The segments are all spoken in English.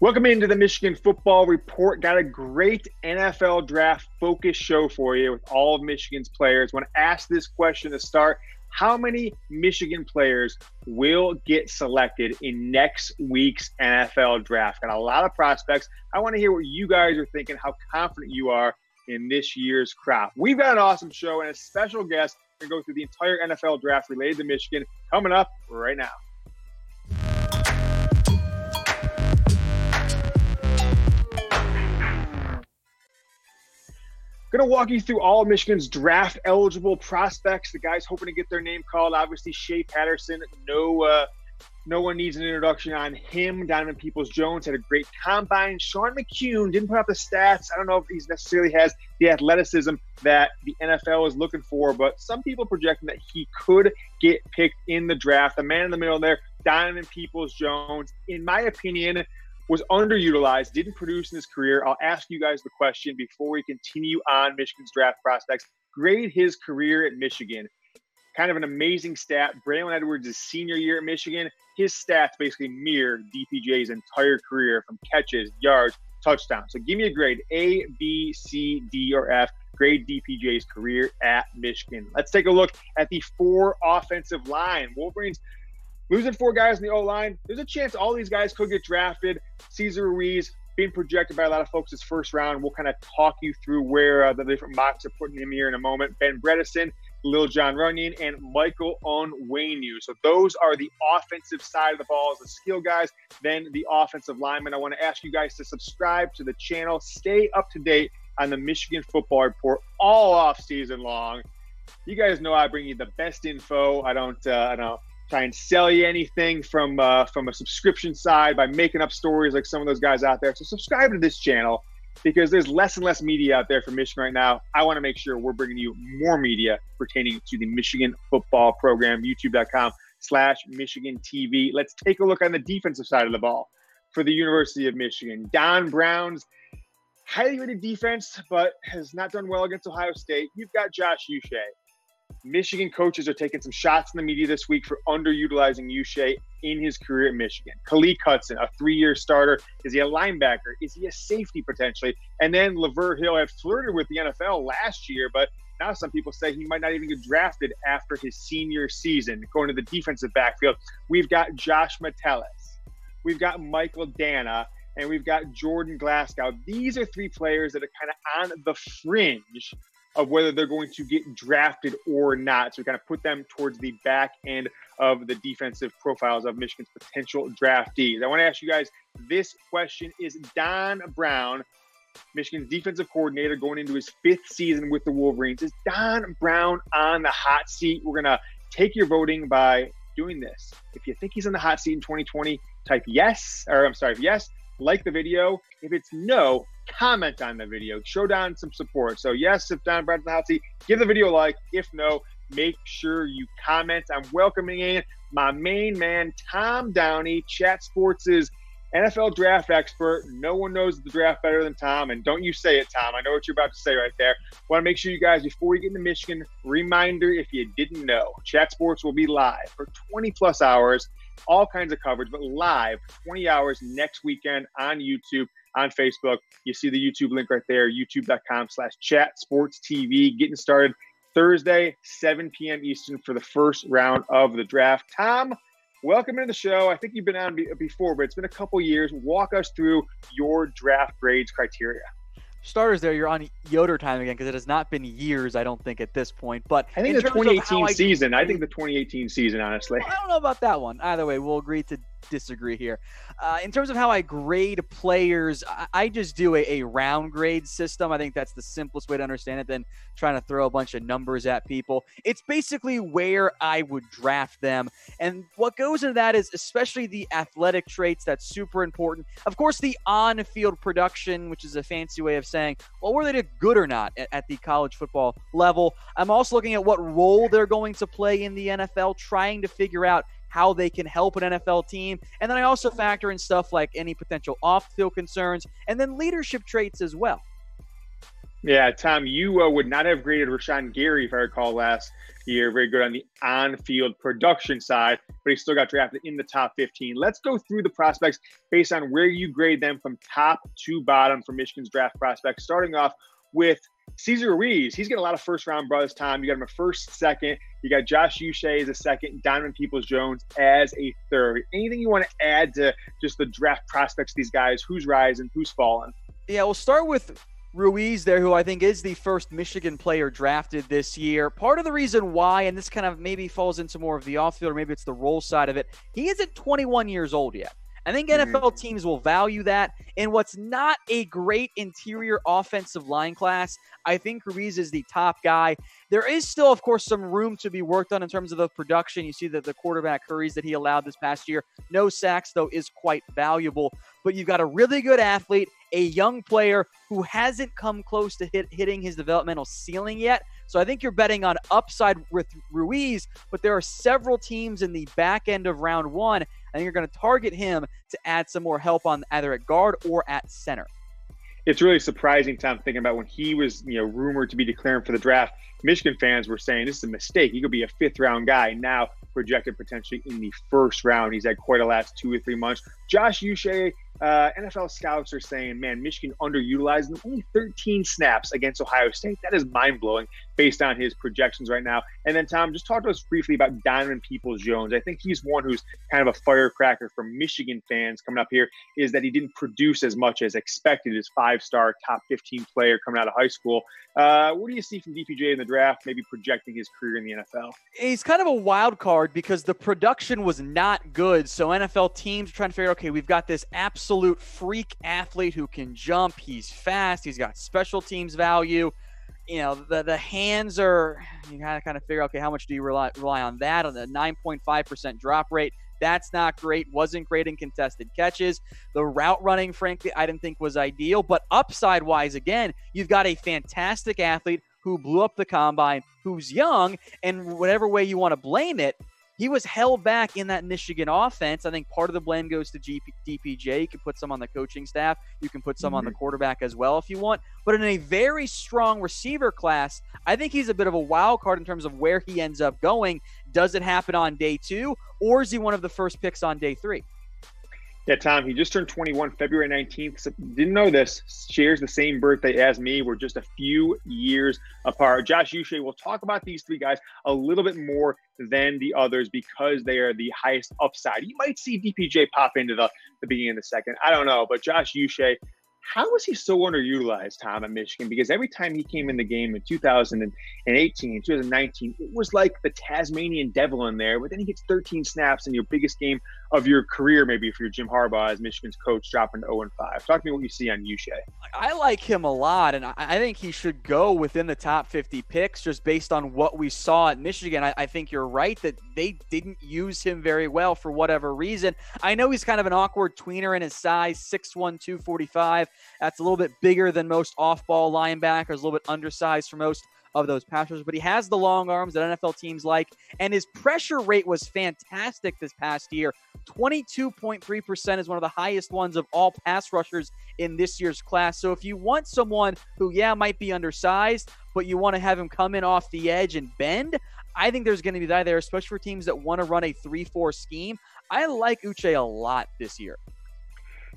Welcome into the Michigan Football Report. Got a great NFL draft focus show for you with all of Michigan's players. Want to ask this question to start How many Michigan players will get selected in next week's NFL draft? Got a lot of prospects. I want to hear what you guys are thinking, how confident you are in this year's crop. We've got an awesome show and a special guest to go through the entire NFL draft related to Michigan coming up right now. Going to walk you through all Michigan's draft eligible prospects. The guys hoping to get their name called. Obviously, Shea Patterson. No, uh, no one needs an introduction on him. Donovan Peoples Jones had a great combine. Sean McKeon didn't put up the stats. I don't know if he necessarily has the athleticism that the NFL is looking for, but some people projecting that he could get picked in the draft. The man in the middle there, Donovan Peoples Jones. In my opinion, was underutilized, didn't produce in his career. I'll ask you guys the question before we continue on Michigan's draft prospects. Grade his career at Michigan. Kind of an amazing stat. Braylon Edwards' senior year at Michigan, his stats basically mirror DPJ's entire career from catches, yards, touchdowns. So give me a grade A, B, C, D, or F. Grade DPJ's career at Michigan. Let's take a look at the four offensive line. Wolverines Losing four guys in the O line, there's a chance all these guys could get drafted. Cesar Ruiz being projected by a lot of folks as first round. We'll kind of talk you through where uh, the different mocks are putting him here in a moment. Ben Bredeson, Lil John Runyan, and Michael Onwenu. So those are the offensive side of the ball as the skill guys. Then the offensive linemen. I want to ask you guys to subscribe to the channel. Stay up to date on the Michigan Football Report all off season long. You guys know I bring you the best info. I don't. Uh, I don't try and sell you anything from uh, from a subscription side by making up stories like some of those guys out there. So subscribe to this channel because there's less and less media out there for Michigan right now. I want to make sure we're bringing you more media pertaining to the Michigan football program. YouTube.com slash Michigan TV. Let's take a look on the defensive side of the ball for the University of Michigan. Don Brown's highly rated defense, but has not done well against Ohio State. You've got Josh Uche. Michigan coaches are taking some shots in the media this week for underutilizing Uche in his career at Michigan. Khaleke Hudson, a three-year starter, is he a linebacker? Is he a safety potentially? And then Lavert Hill had flirted with the NFL last year, but now some people say he might not even get drafted after his senior season. Going to the defensive backfield, we've got Josh Metellus, we've got Michael Danna, and we've got Jordan Glasgow. These are three players that are kind of on the fringe of whether they're going to get drafted or not. So we kind of put them towards the back end of the defensive profiles of Michigan's potential draftees. I want to ask you guys this question Is Don Brown, Michigan's defensive coordinator, going into his fifth season with the Wolverines, is Don Brown on the hot seat? We're going to take your voting by doing this. If you think he's on the hot seat in 2020, type yes, or I'm sorry, yes, like the video. If it's no, comment on the video. Show Don some support. So yes, if Don Brad's hot seat, give the video a like. If no, make sure you comment. I'm welcoming in my main man, Tom Downey, Chat Sports' NFL draft expert. No one knows the draft better than Tom. And don't you say it, Tom. I know what you're about to say right there. Want to make sure you guys, before you get into Michigan, reminder if you didn't know, Chat Sports will be live for 20 plus hours, all kinds of coverage, but live 20 hours next weekend on YouTube on Facebook. You see the YouTube link right there, youtube.com slash chat sports TV. Getting started Thursday, 7 p.m. Eastern for the first round of the draft. Tom, welcome into the show. I think you've been on before, but it's been a couple years. Walk us through your draft grades criteria starters there, you're on Yoder time again because it has not been years, I don't think, at this point. But I think the 2018 season. I, I think the 2018 season, honestly. I don't know about that one. Either way, we'll agree to disagree here. Uh, in terms of how I grade players, I, I just do a, a, round grade system. I think that's the simplest way to understand it than trying to throw a bunch of numbers at people. It's basically where I would draft them. And what goes into that is especially the athletic traits. That's super important. Of course, the on field production, which is a fancy way of saying, well, were they good or not at, at the college football level? I'm also looking at what role they're going to play in the NFL, trying to figure out how they can help an NFL team. And then I also factor in stuff like any potential off field concerns and then leadership traits as well. Yeah, Tom, you uh, would not have graded Rashan Gary, if I recall, last year. Very good on the on field production side, but he still got drafted in the top 15. Let's go through the prospects based on where you grade them from top to bottom for Michigan's draft prospects, starting off with Cesar Ruiz. He's getting a lot of first round buzz time. You got him a first, second. You got Josh Uche as a second, Donovan Peoples Jones as a third. Anything you want to add to just the draft prospects, these guys? Who's rising? Who's falling? Yeah, we'll start with Ruiz there, who I think is the first Michigan player drafted this year. Part of the reason why, and this kind of maybe falls into more of the off field, or maybe it's the role side of it, he isn't 21 years old yet. I think NFL mm-hmm. teams will value that. In what's not a great interior offensive line class, I think Ruiz is the top guy. There is still, of course, some room to be worked on in terms of the production. You see that the quarterback hurries that he allowed this past year. No sacks, though, is quite valuable. But you've got a really good athlete, a young player who hasn't come close to hit, hitting his developmental ceiling yet. So I think you're betting on upside with Ruiz, but there are several teams in the back end of round one and you're going to target him to add some more help on either at guard or at center. It's really surprising, Tom, thinking about when he was, you know, rumored to be declaring for the draft. Michigan fans were saying this is a mistake. He could be a fifth round guy. Now projected potentially in the first round. He's had quite a last two or three months. Josh Uche uh, NFL scouts are saying, man, Michigan underutilized. Only 13 snaps against Ohio State. That is mind blowing based on his projections right now. And then, Tom, just talk to us briefly about Donovan Peoples Jones. I think he's one who's kind of a firecracker for Michigan fans coming up here, is that he didn't produce as much as expected as five star, top 15 player coming out of high school. Uh, what do you see from DPJ in the draft, maybe projecting his career in the NFL? He's kind of a wild card because the production was not good. So NFL teams are trying to figure, okay, we've got this absolute freak athlete who can jump. He's fast. He's got special teams value. You know, the, the hands are, you kind of kind of figure, okay, how much do you rely, rely on that? On the 9.5% drop rate, that's not great. Wasn't great in contested catches. The route running, frankly, I didn't think was ideal. But upside wise, again, you've got a fantastic athlete who blew up the combine, who's young, and whatever way you want to blame it, he was held back in that Michigan offense. I think part of the blame goes to GP, DPJ. You can put some on the coaching staff. You can put some mm-hmm. on the mm-hmm. quarterback as well if you want. But in a very strong receiver class, I think he's a bit of a wild card in terms of where he ends up going. Does it happen on day two, or is he one of the first picks on day three? Yeah, Tom, he just turned 21 February 19th. So didn't know this. Shares the same birthday as me. We're just a few years apart. Josh Uche, we'll talk about these three guys a little bit more than the others because they are the highest upside. You might see DPJ pop into the, the beginning of the second. I don't know. But Josh Uche, how was he so underutilized, Tom, at Michigan? Because every time he came in the game in 2018, 2019, it was like the Tasmanian devil in there. But then he gets 13 snaps in your biggest game of your career, maybe if you're Jim Harbaugh as Michigan's coach, dropping to 0 and 5. Talk to me what you see on Uche. I like him a lot, and I think he should go within the top 50 picks just based on what we saw at Michigan. I, I think you're right that they didn't use him very well for whatever reason. I know he's kind of an awkward tweener in his size, 6'1, 245. That's a little bit bigger than most off ball linebackers, a little bit undersized for most of those passers, but he has the long arms that NFL teams like, and his pressure rate was fantastic this past year. 22.3% is one of the highest ones of all pass rushers in this year's class. So if you want someone who, yeah, might be undersized, but you want to have him come in off the edge and bend, I think there's going to be that there, especially for teams that want to run a 3 4 scheme. I like Uche a lot this year.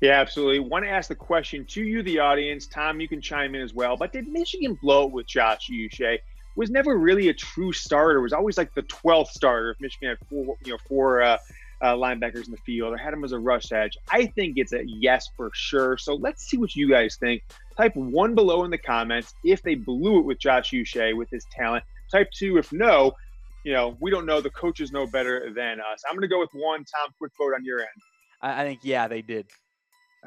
Yeah, absolutely. Want to ask the question to you, the audience. Tom, you can chime in as well. But did Michigan blow it with Josh Uche? Was never really a true starter. Was always like the twelfth starter. If Michigan had four, you know, four uh, uh, linebackers in the field or had him as a rush edge, I think it's a yes for sure. So let's see what you guys think. Type one below in the comments if they blew it with Josh Uche with his talent. Type two if no. You know, we don't know. The coaches know better than us. I'm going to go with one. Tom, quick vote on your end. I think yeah, they did.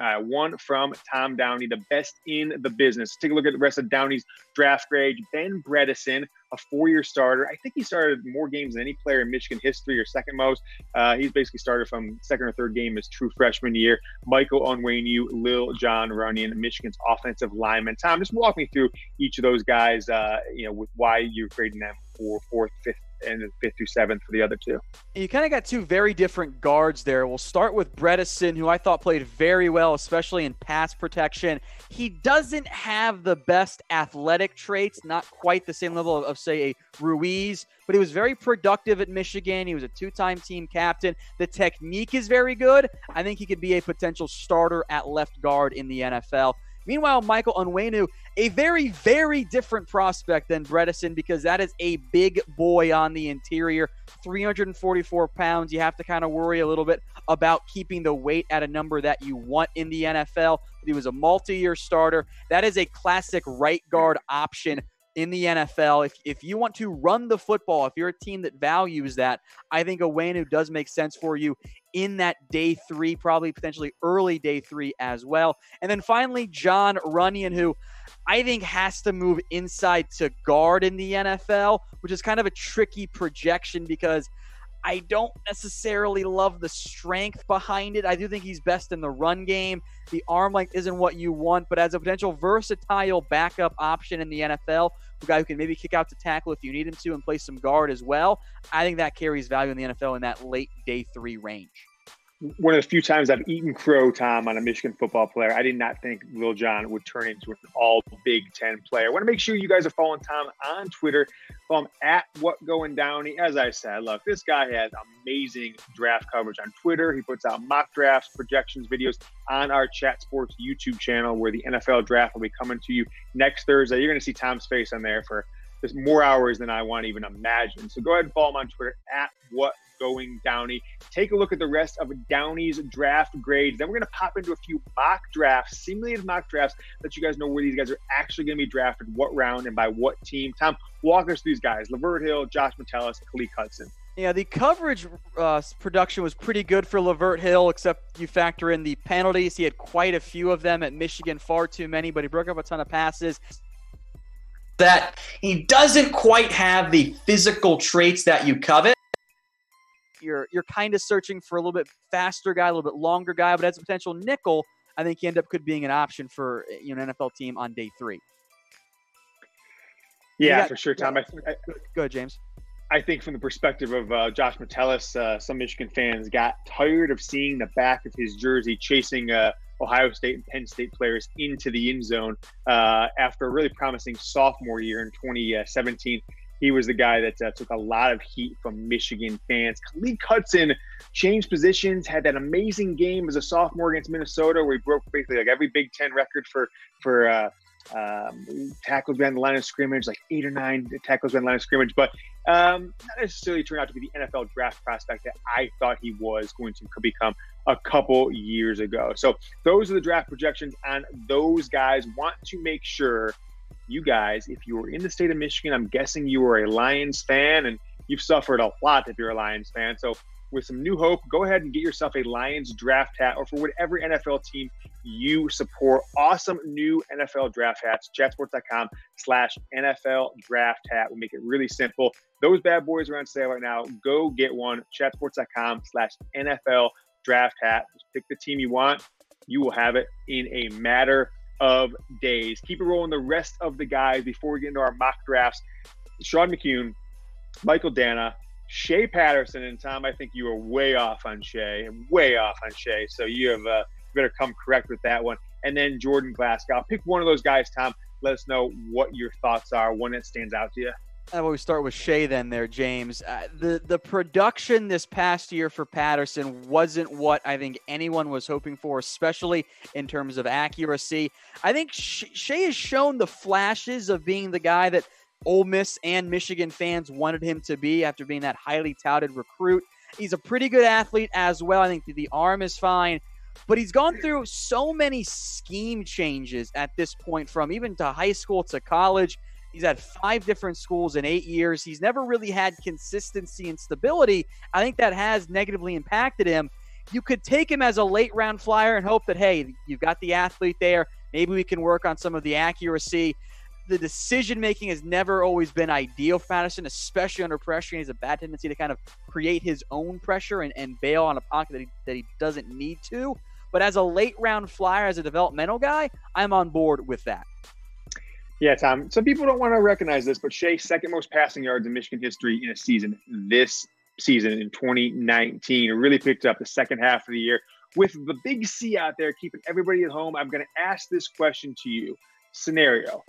Uh, one from Tom Downey, the best in the business. Take a look at the rest of Downey's draft grade. Ben Bredeson, a four-year starter. I think he started more games than any player in Michigan history, or second most. Uh, he's basically started from second or third game his true freshman year. Michael Onwenu, Lil John Runyan, Michigan's offensive lineman. Tom, just walk me through each of those guys. Uh, you know, with why you're grading them for fourth, fifth, and fifth through seventh for the other two. You kind of got two very different guards there. We'll start with Bredeson, who I thought played very well, especially in pass protection. He doesn't have the best athletic traits, not quite the same level of, of say, a Ruiz, but he was very productive at Michigan. He was a two time team captain. The technique is very good. I think he could be a potential starter at left guard in the NFL. Meanwhile, Michael Onwenu, a very, very different prospect than Bredeson because that is a big boy on the interior, 344 pounds. You have to kind of worry a little bit about keeping the weight at a number that you want in the NFL. He was a multi year starter. That is a classic right guard option in the NFL. If, if you want to run the football, if you're a team that values that, I think Onwenu does make sense for you in that day three, probably potentially early day three as well. And then finally, John Runyan, who I think has to move inside to guard in the NFL, which is kind of a tricky projection because – I don't necessarily love the strength behind it. I do think he's best in the run game. The arm length isn't what you want, but as a potential versatile backup option in the NFL, a guy who can maybe kick out to tackle if you need him to and play some guard as well, I think that carries value in the NFL in that late day three range one of the few times I've eaten crow, Tom, on a Michigan football player. I did not think Lil John would turn into an all Big Ten player. I want to make sure you guys are following Tom on Twitter. Follow him at What Going Downey. As I said, look, this guy has amazing draft coverage on Twitter. He puts out mock drafts, projections, videos on our Chat Sports YouTube channel where the NFL draft will be coming to you next Thursday. You're going to see Tom's face on there for just more hours than I want to even imagine. So go ahead and follow him on Twitter at What going Downey. Take a look at the rest of Downey's draft grades. Then we're going to pop into a few mock drafts, simulated mock drafts, let you guys know where these guys are actually going to be drafted, what round, and by what team. Tom, walk us through these guys Lavert Hill, Josh Metellus, Khaleke Hudson. Yeah, the coverage uh, production was pretty good for Lavert Hill, except you factor in the penalties. He had quite a few of them at Michigan, far too many, but he broke up a ton of passes that he doesn't quite have the physical traits that you covet you're you're kind of searching for a little bit faster guy, a little bit longer guy, but as a potential nickel, I think he end up could being an option for you know an NFL team on day three. Yeah, got, for sure, Tom. I, I, go ahead, James. I think from the perspective of uh, Josh Metellus, uh, some Michigan fans got tired of seeing the back of his jersey chasing uh, Ohio State and Penn State players into the end zone uh, after a really promising sophomore year in 2017 he was the guy that uh, took a lot of heat from Michigan fans. Khalid Hudson changed positions, had that amazing game as a sophomore against Minnesota, where he broke basically like every Big Ten record for for uh, um, tackles behind the line of scrimmage, like eight or nine tackles behind the line of scrimmage, but um, not necessarily turned out to be the NFL draft prospect that I thought he was going to become a couple years ago. So those are the draft projections on those guys. Want to make sure you guys, if you were in the state of Michigan, I'm guessing you were a Lions fan and you've suffered a lot if you're a Lions fan. So, with some new hope, go ahead and get yourself a Lions draft hat or for whatever NFL team you support. Awesome new NFL draft hats. Chatsports.com slash NFL draft hat. will make it really simple. Those bad boys are on sale right now. Go get one. Chatsports.com slash NFL draft hat. Just pick the team you want. You will have it in a matter of days. Keep it rolling the rest of the guys before we get into our mock drafts. Sean McKeon, Michael Danna, Shea Patterson, and Tom, I think you were way off on Shea, way off on Shea. So you have uh, better come correct with that one. And then Jordan Glasgow. Pick one of those guys, Tom. Let us know what your thoughts are, one that stands out to you. About we start with Shea then there, James? Uh, the the production this past year for Patterson wasn't what I think anyone was hoping for, especially in terms of accuracy. I think Shea has shown the flashes of being the guy that Ole Miss and Michigan fans wanted him to be after being that highly touted recruit. He's a pretty good athlete as well. I think the arm is fine, but he's gone through so many scheme changes at this point, from even to high school to college He's had five different schools in eight years. He's never really had consistency and stability. I think that has negatively impacted him. You could take him as a late round flyer and hope that, hey, you've got the athlete there. Maybe we can work on some of the accuracy. The decision making has never always been ideal for Patterson, especially under pressure. He has a bad tendency to kind of create his own pressure and, and bail on a pocket that he, that he doesn't need to. But as a late round flyer, as a developmental guy, I'm on board with that. Yeah, Tom. Some people don't want to recognize this, but Shea, second most passing yards in Michigan history in a season this season in 2019. It really picked up the second half of the year. With the big C out there keeping everybody at home, I'm going to ask this question to you. Scenario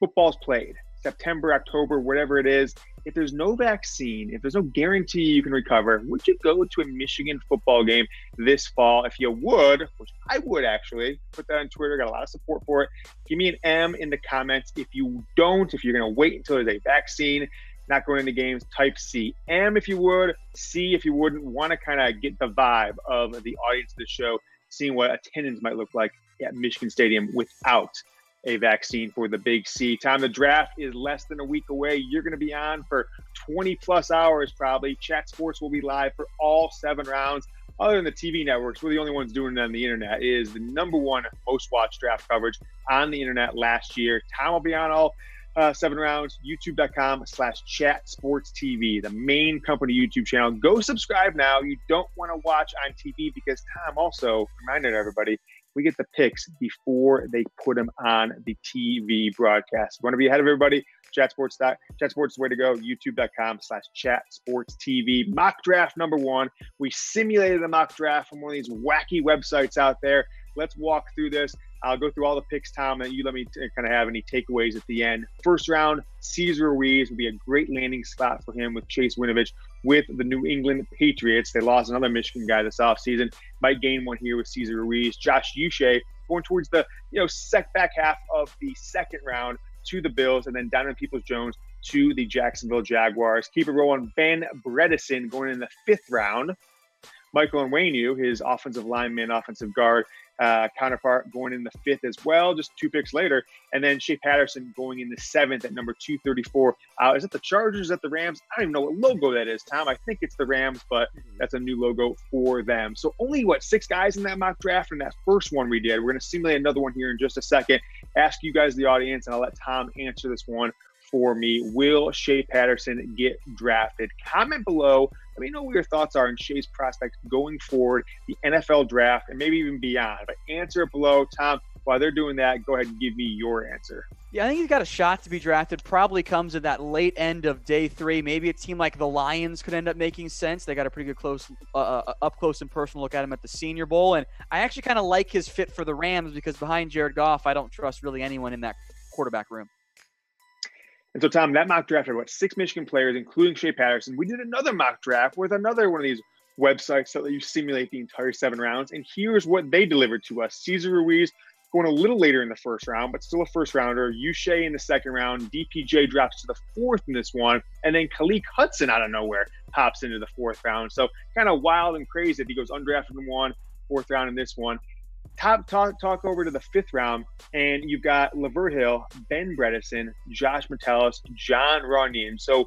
football's played, September, October, whatever it is. If there's no vaccine, if there's no guarantee you can recover, would you go to a Michigan football game this fall? If you would, which I would actually, put that on Twitter, got a lot of support for it. Give me an M in the comments. If you don't, if you're going to wait until there's a vaccine, not going into games, type C. M if you would, C if you wouldn't. Want to kind of get the vibe of the audience of the show, seeing what attendance might look like at Michigan Stadium without a vaccine for the big C. Time the draft is less than a week away. You're going to be on for 20 plus hours probably. Chat Sports will be live for all seven rounds. Other than the TV networks, we're the only ones doing it on the internet. It is the number one most watched draft coverage on the internet last year. Tom will be on all uh, seven rounds. YouTube.com slash Chat Sports TV, the main company YouTube channel. Go subscribe now. You don't want to watch on TV because Tom also reminded everybody we get the picks before they put them on the TV broadcast. Want to be ahead of everybody? Chat Sports. Chat Sports is the way to go. YouTube.com slash Chat Sports TV. Mock draft number one. We simulated a mock draft from one of these wacky websites out there. Let's walk through this. I'll go through all the picks, Tom, and you let me t- kind of have any takeaways at the end. First round, Cesar Ruiz would be a great landing spot for him with Chase Winovich with the New England Patriots. They lost another Michigan guy this offseason. Might gain one here with Cesar Ruiz. Josh Uche going towards the you know sec back half of the second round to the Bills, and then Donovan Peoples Jones to the Jacksonville Jaguars. Keep it rolling. Ben Bredeson going in the fifth round. Michael Onwenu, his offensive lineman, offensive guard, uh, counterpart going in the fifth as well, just two picks later. And then Shea Patterson going in the seventh at number 234. Uh, is it the Chargers at the Rams? I don't even know what logo that is, Tom. I think it's the Rams, but that's a new logo for them. So only, what, six guys in that mock draft in that first one we did. We're going to simulate another one here in just a second. Ask you guys, the audience, and I'll let Tom answer this one for me. Will Shea Patterson get drafted? Comment below. Let me know what your thoughts are on Shea's prospects going forward, the NFL draft, and maybe even beyond. But answer below. Tom, while they're doing that, go ahead and give me your answer. Yeah, I think he's got a shot to be drafted. Probably comes in that late end of day three. Maybe a team like the Lions could end up making sense. They got a pretty good close, uh, uh up close and personal look at him at the Senior Bowl, and I actually kind of like his fit for the Rams because behind Jared Goff, I don't trust really anyone in that quarterback room. And so, Tom, that mock draft had what six Michigan players, including Shea Patterson. We did another mock draft with another one of these websites that let you simulate the entire seven rounds. And here's what they delivered to us: Cesar Ruiz going a little later in the first round, but still a first rounder. Uche in the second round. DPJ drops to the fourth in this one, and then Khaleke Hudson out of nowhere pops into the fourth round. So kind of wild and crazy that he goes undrafted in one, fourth round in this one top talk, talk over to the fifth round, and you've got Lavert Hill, Ben Bredeson, Josh Metellus, John Runyan. So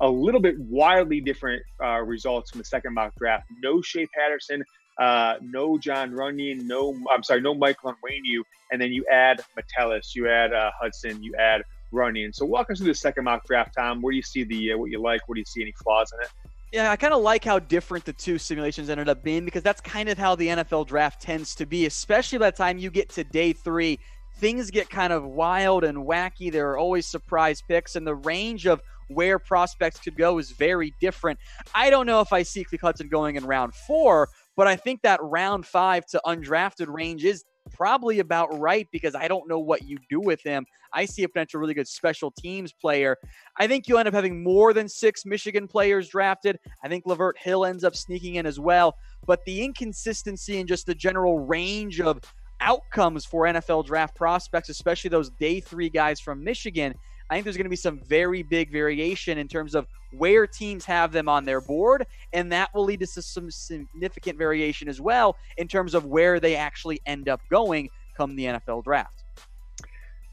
a little bit wildly different uh, results from the second mock draft. No Shea Patterson, uh, no John Runyan, no I'm sorry, no Michael Onwenu, and then you add Metellus, you add uh, Hudson, you add Runyan. So walk us through the second mock draft, Tom. Where do you see the what you like? What do you see any flaws in it? Yeah, I kind of like how different the two simulations ended up being because that's kind of how the NFL draft tends to be, especially by the time you get to day three. Things get kind of wild and wacky. There are always surprise picks, and the range of where prospects could go is very different. I don't know if I see Khaleke Hudson going in round four, but I think that round five to undrafted range is probably about right because I don't know what you do with him. I see a potential really good special teams player. I think you end up having more than six Michigan players drafted. I think Lavert Hill ends up sneaking in as well. But the inconsistency and just the general range of outcomes for NFL draft prospects, especially those day three guys from Michigan, I think there's going to be some very big variation in terms of where teams have them on their board, and that will lead to some significant variation as well in terms of where they actually end up going come the NFL draft.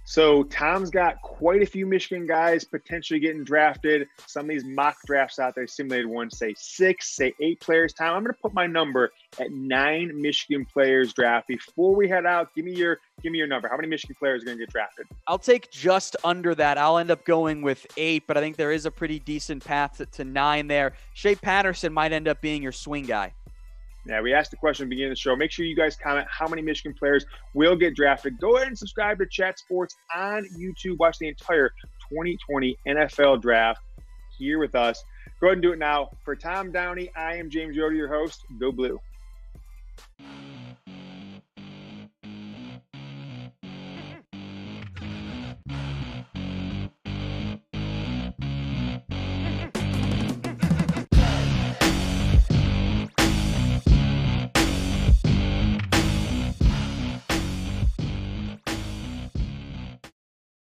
So Tom's got quite a few Michigan guys potentially getting drafted. Some of these mock drafts out there, simulated ones, say six, say eight players. Tom, I'm going to put my number at nine Michigan players draft. Before we head out, give me your give me your number. How many Michigan players are going to get drafted? I'll take just under that. I'll end up going with eight, but I think there is a pretty decent path to, to nine there. Shea Patterson might end up being your swing guy. Yeah, we asked the question at the beginning of the show. Make sure you guys comment how many Michigan players will get drafted. Go ahead and subscribe to Chat Sports on YouTube. Watch the entire 2020 NFL draft here with us. Go ahead and do it now. For Tom Downey, I am James Yoder, your host. Go Blue.